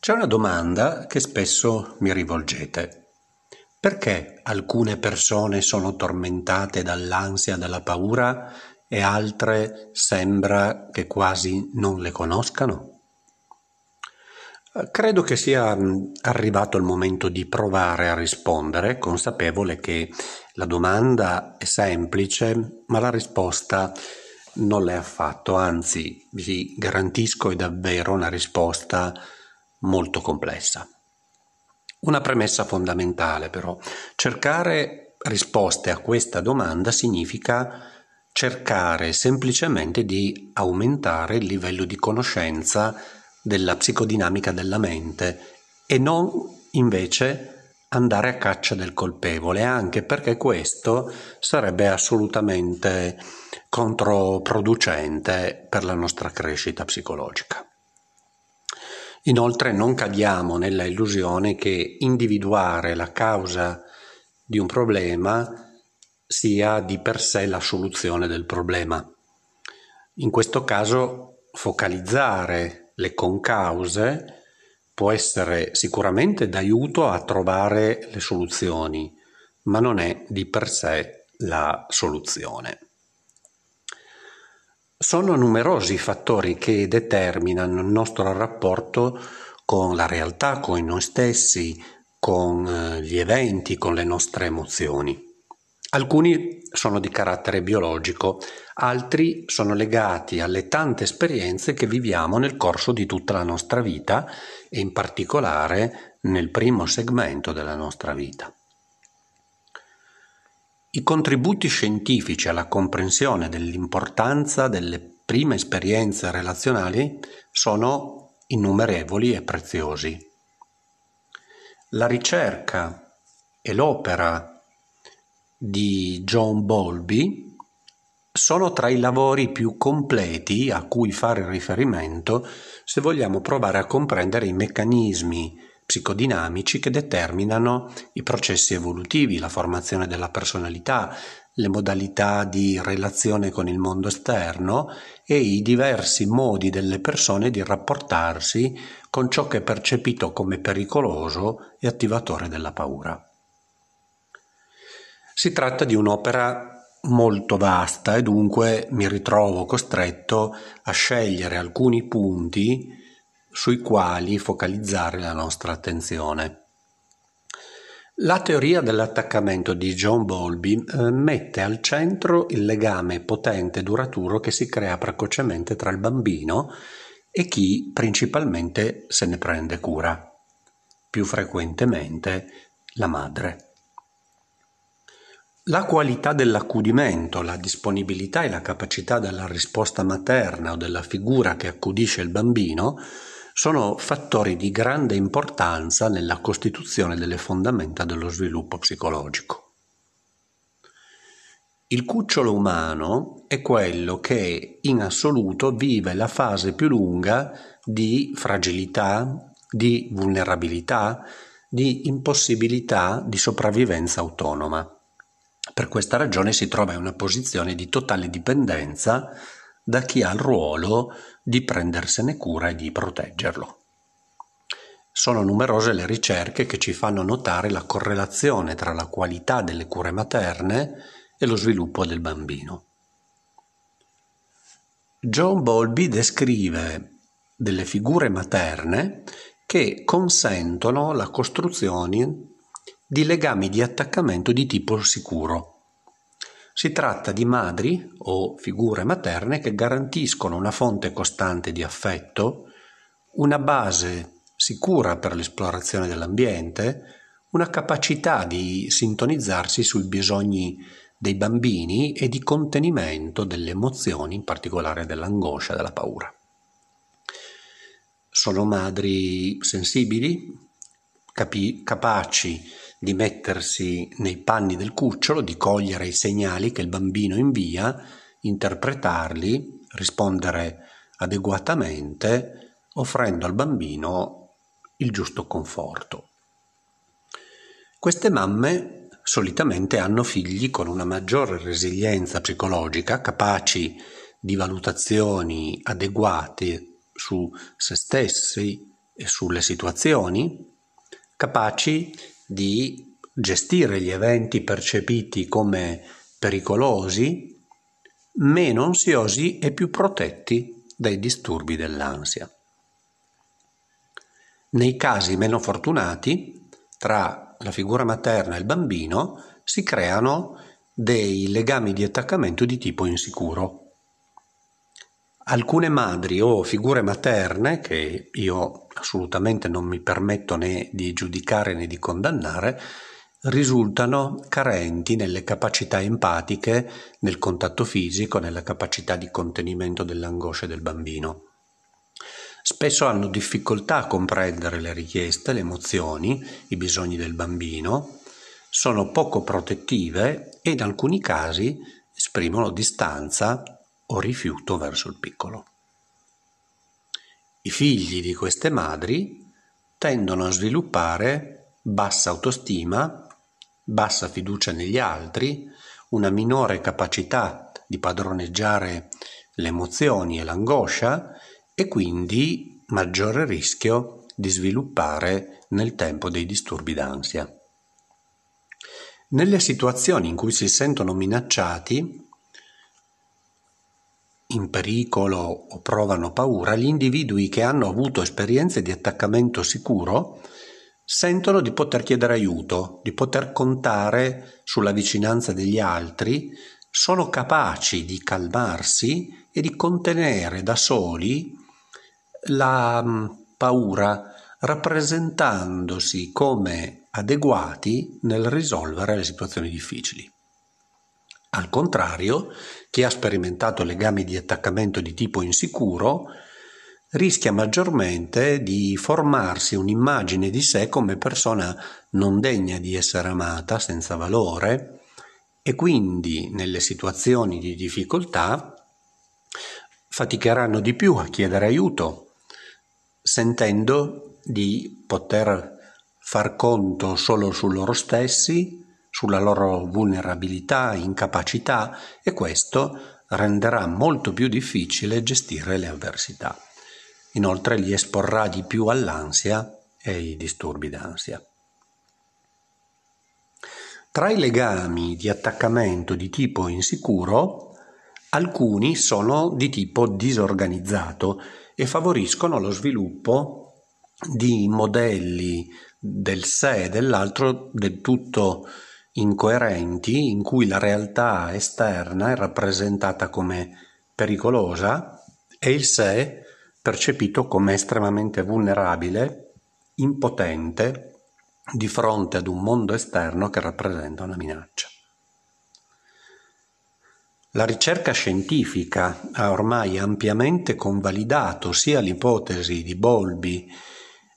C'è una domanda che spesso mi rivolgete. Perché alcune persone sono tormentate dall'ansia, dalla paura e altre sembra che quasi non le conoscano? Credo che sia arrivato il momento di provare a rispondere, consapevole che la domanda è semplice, ma la risposta non l'è affatto, anzi vi garantisco è davvero una risposta molto complessa. Una premessa fondamentale però, cercare risposte a questa domanda significa cercare semplicemente di aumentare il livello di conoscenza della psicodinamica della mente e non invece andare a caccia del colpevole, anche perché questo sarebbe assolutamente controproducente per la nostra crescita psicologica. Inoltre non cadiamo nella illusione che individuare la causa di un problema sia di per sé la soluzione del problema. In questo caso focalizzare le concause può essere sicuramente d'aiuto a trovare le soluzioni, ma non è di per sé la soluzione. Sono numerosi i fattori che determinano il nostro rapporto con la realtà, con noi stessi, con eh, gli eventi, con le nostre emozioni. Alcuni sono di carattere biologico, altri sono legati alle tante esperienze che viviamo nel corso di tutta la nostra vita e in particolare nel primo segmento della nostra vita. I contributi scientifici alla comprensione dell'importanza delle prime esperienze relazionali sono innumerevoli e preziosi. La ricerca e l'opera di John Bowlby sono tra i lavori più completi a cui fare riferimento se vogliamo provare a comprendere i meccanismi psicodinamici che determinano i processi evolutivi, la formazione della personalità, le modalità di relazione con il mondo esterno e i diversi modi delle persone di rapportarsi con ciò che è percepito come pericoloso e attivatore della paura. Si tratta di un'opera molto vasta e dunque mi ritrovo costretto a scegliere alcuni punti sui quali focalizzare la nostra attenzione. La teoria dell'attaccamento di John Bowlby eh, mette al centro il legame potente e duraturo che si crea precocemente tra il bambino e chi principalmente se ne prende cura, più frequentemente la madre. La qualità dell'accudimento, la disponibilità e la capacità della risposta materna o della figura che accudisce il bambino sono fattori di grande importanza nella costituzione delle fondamenta dello sviluppo psicologico. Il cucciolo umano è quello che in assoluto vive la fase più lunga di fragilità, di vulnerabilità, di impossibilità di sopravvivenza autonoma. Per questa ragione si trova in una posizione di totale dipendenza da chi ha il ruolo di prendersene cura e di proteggerlo. Sono numerose le ricerche che ci fanno notare la correlazione tra la qualità delle cure materne e lo sviluppo del bambino. John Bowlby descrive delle figure materne che consentono la costruzione di legami di attaccamento di tipo sicuro. Si tratta di madri o figure materne che garantiscono una fonte costante di affetto, una base sicura per l'esplorazione dell'ambiente, una capacità di sintonizzarsi sui bisogni dei bambini e di contenimento delle emozioni, in particolare dell'angoscia della paura. Sono madri sensibili, capi- capaci di mettersi nei panni del cucciolo, di cogliere i segnali che il bambino invia, interpretarli, rispondere adeguatamente, offrendo al bambino il giusto conforto. Queste mamme solitamente hanno figli con una maggiore resilienza psicologica, capaci di valutazioni adeguate su se stessi e sulle situazioni, capaci di gestire gli eventi percepiti come pericolosi, meno ansiosi e più protetti dai disturbi dell'ansia. Nei casi meno fortunati, tra la figura materna e il bambino si creano dei legami di attaccamento di tipo insicuro. Alcune madri o figure materne, che io assolutamente non mi permetto né di giudicare né di condannare, risultano carenti nelle capacità empatiche, nel contatto fisico, nella capacità di contenimento dell'angoscia del bambino. Spesso hanno difficoltà a comprendere le richieste, le emozioni, i bisogni del bambino, sono poco protettive e in alcuni casi esprimono distanza o rifiuto verso il piccolo. I figli di queste madri tendono a sviluppare bassa autostima, bassa fiducia negli altri, una minore capacità di padroneggiare le emozioni e l'angoscia e quindi maggiore rischio di sviluppare nel tempo dei disturbi d'ansia. Nelle situazioni in cui si sentono minacciati, in pericolo o provano paura, gli individui che hanno avuto esperienze di attaccamento sicuro sentono di poter chiedere aiuto, di poter contare sulla vicinanza degli altri, sono capaci di calmarsi e di contenere da soli la mm, paura rappresentandosi come adeguati nel risolvere le situazioni difficili. Al contrario, chi ha sperimentato legami di attaccamento di tipo insicuro rischia maggiormente di formarsi un'immagine di sé come persona non degna di essere amata, senza valore, e quindi nelle situazioni di difficoltà faticheranno di più a chiedere aiuto, sentendo di poter far conto solo su loro stessi, sulla loro vulnerabilità, incapacità e questo renderà molto più difficile gestire le avversità. Inoltre li esporrà di più all'ansia e ai disturbi d'ansia. Tra i legami di attaccamento di tipo insicuro, alcuni sono di tipo disorganizzato e favoriscono lo sviluppo di modelli del sé e dell'altro del tutto incoerenti in cui la realtà esterna è rappresentata come pericolosa e il sé percepito come estremamente vulnerabile, impotente di fronte ad un mondo esterno che rappresenta una minaccia. La ricerca scientifica ha ormai ampiamente convalidato sia l'ipotesi di Bolby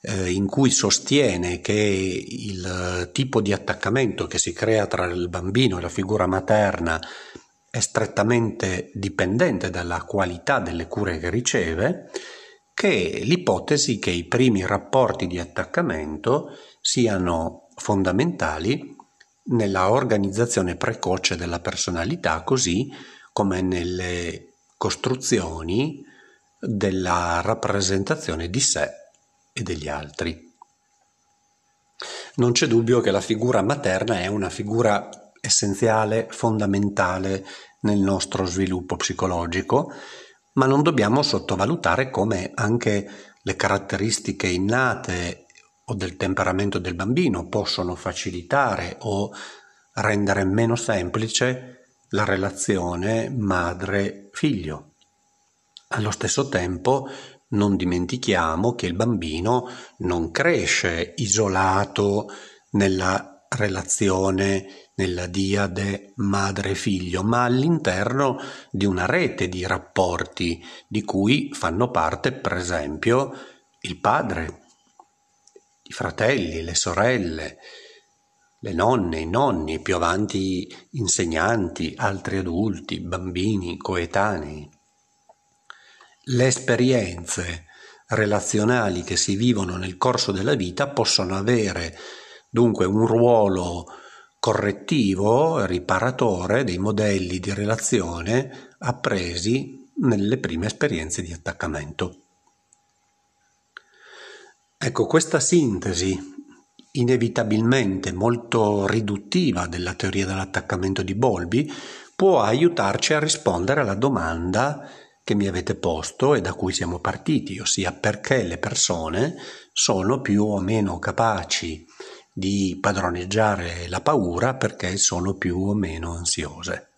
eh, in cui sostiene che il tipo di attaccamento che si crea tra il bambino e la figura materna è strettamente dipendente dalla qualità delle cure che riceve, che l'ipotesi che i primi rapporti di attaccamento siano fondamentali nella organizzazione precoce della personalità, così come nelle costruzioni della rappresentazione di sé e degli altri. Non c'è dubbio che la figura materna è una figura essenziale, fondamentale nel nostro sviluppo psicologico, ma non dobbiamo sottovalutare come anche le caratteristiche innate o del temperamento del bambino possono facilitare o rendere meno semplice la relazione madre-figlio. Allo stesso tempo non dimentichiamo che il bambino non cresce isolato nella relazione, nella diade madre-figlio, ma all'interno di una rete di rapporti di cui fanno parte, per esempio, il padre, i fratelli, le sorelle, le nonne, i nonni, più avanti insegnanti, altri adulti, bambini, coetanei. Le esperienze relazionali che si vivono nel corso della vita possono avere dunque un ruolo correttivo, riparatore dei modelli di relazione appresi nelle prime esperienze di attaccamento. Ecco, questa sintesi inevitabilmente molto riduttiva della teoria dell'attaccamento di Bolby può aiutarci a rispondere alla domanda che mi avete posto e da cui siamo partiti, ossia perché le persone sono più o meno capaci di padroneggiare la paura perché sono più o meno ansiose.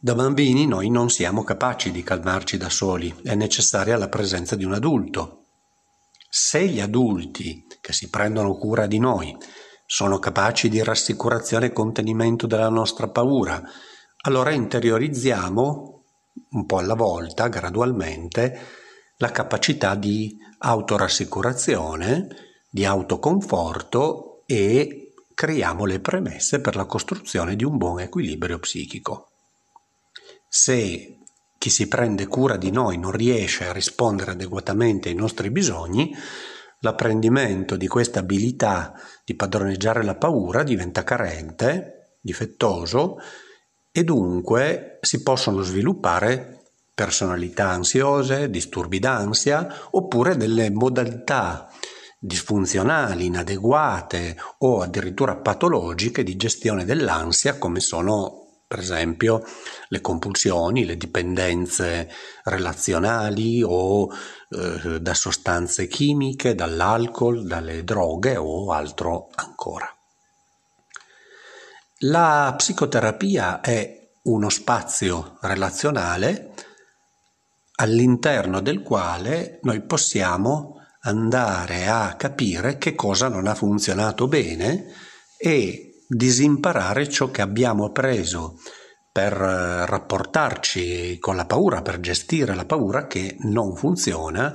Da bambini noi non siamo capaci di calmarci da soli, è necessaria la presenza di un adulto. Se gli adulti che si prendono cura di noi sono capaci di rassicurazione e contenimento della nostra paura, allora interiorizziamo un po' alla volta, gradualmente, la capacità di autorassicurazione, di autoconforto e creiamo le premesse per la costruzione di un buon equilibrio psichico. Se chi si prende cura di noi non riesce a rispondere adeguatamente ai nostri bisogni, l'apprendimento di questa abilità di padroneggiare la paura diventa carente, difettoso e dunque si possono sviluppare personalità ansiose, disturbi d'ansia oppure delle modalità disfunzionali, inadeguate o addirittura patologiche di gestione dell'ansia come sono per esempio le compulsioni, le dipendenze relazionali o eh, da sostanze chimiche, dall'alcol, dalle droghe o altro ancora. La psicoterapia è uno spazio relazionale all'interno del quale noi possiamo andare a capire che cosa non ha funzionato bene e disimparare ciò che abbiamo appreso per rapportarci con la paura, per gestire la paura che non funziona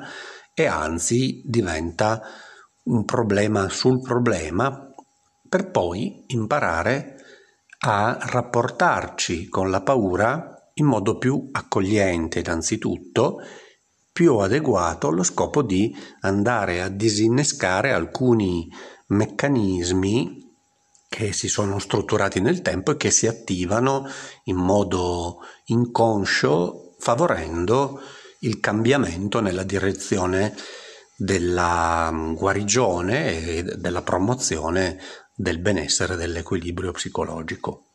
e anzi diventa un problema sul problema per poi imparare a rapportarci con la paura in modo più accogliente innanzitutto, più adeguato allo scopo di andare a disinnescare alcuni meccanismi che si sono strutturati nel tempo e che si attivano in modo inconscio favorendo il cambiamento nella direzione della guarigione e della promozione del benessere dell'equilibrio psicologico.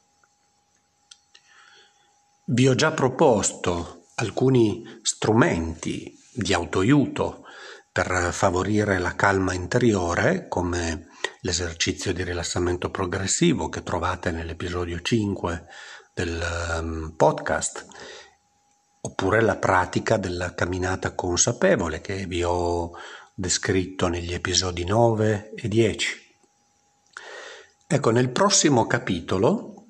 Vi ho già proposto alcuni strumenti di autoaiuto per favorire la calma interiore, come l'esercizio di rilassamento progressivo che trovate nell'episodio 5 del ehm, podcast, oppure la pratica della camminata consapevole che vi ho descritto negli episodi 9 e 10. Ecco, nel prossimo capitolo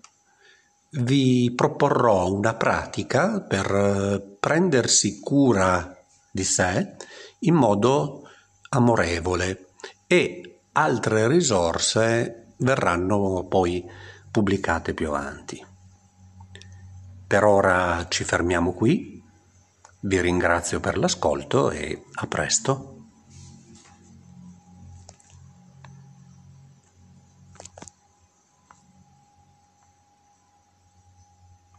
vi proporrò una pratica per eh, prendersi cura di sé in modo amorevole e altre risorse verranno poi pubblicate più avanti. Per ora ci fermiamo qui, vi ringrazio per l'ascolto e a presto.